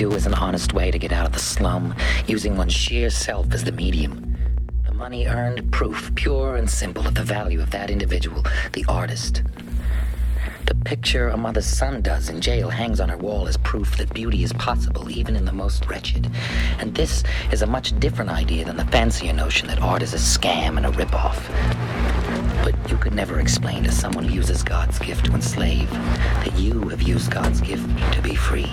do is an honest way to get out of the slum, using one's sheer self as the medium. The money earned, proof, pure and simple of the value of that individual, the artist. The picture a mother's son does in jail hangs on her wall as proof that beauty is possible even in the most wretched. And this is a much different idea than the fancier notion that art is a scam and a ripoff. But you could never explain to someone who uses God's gift to enslave that you have used God's gift to be free.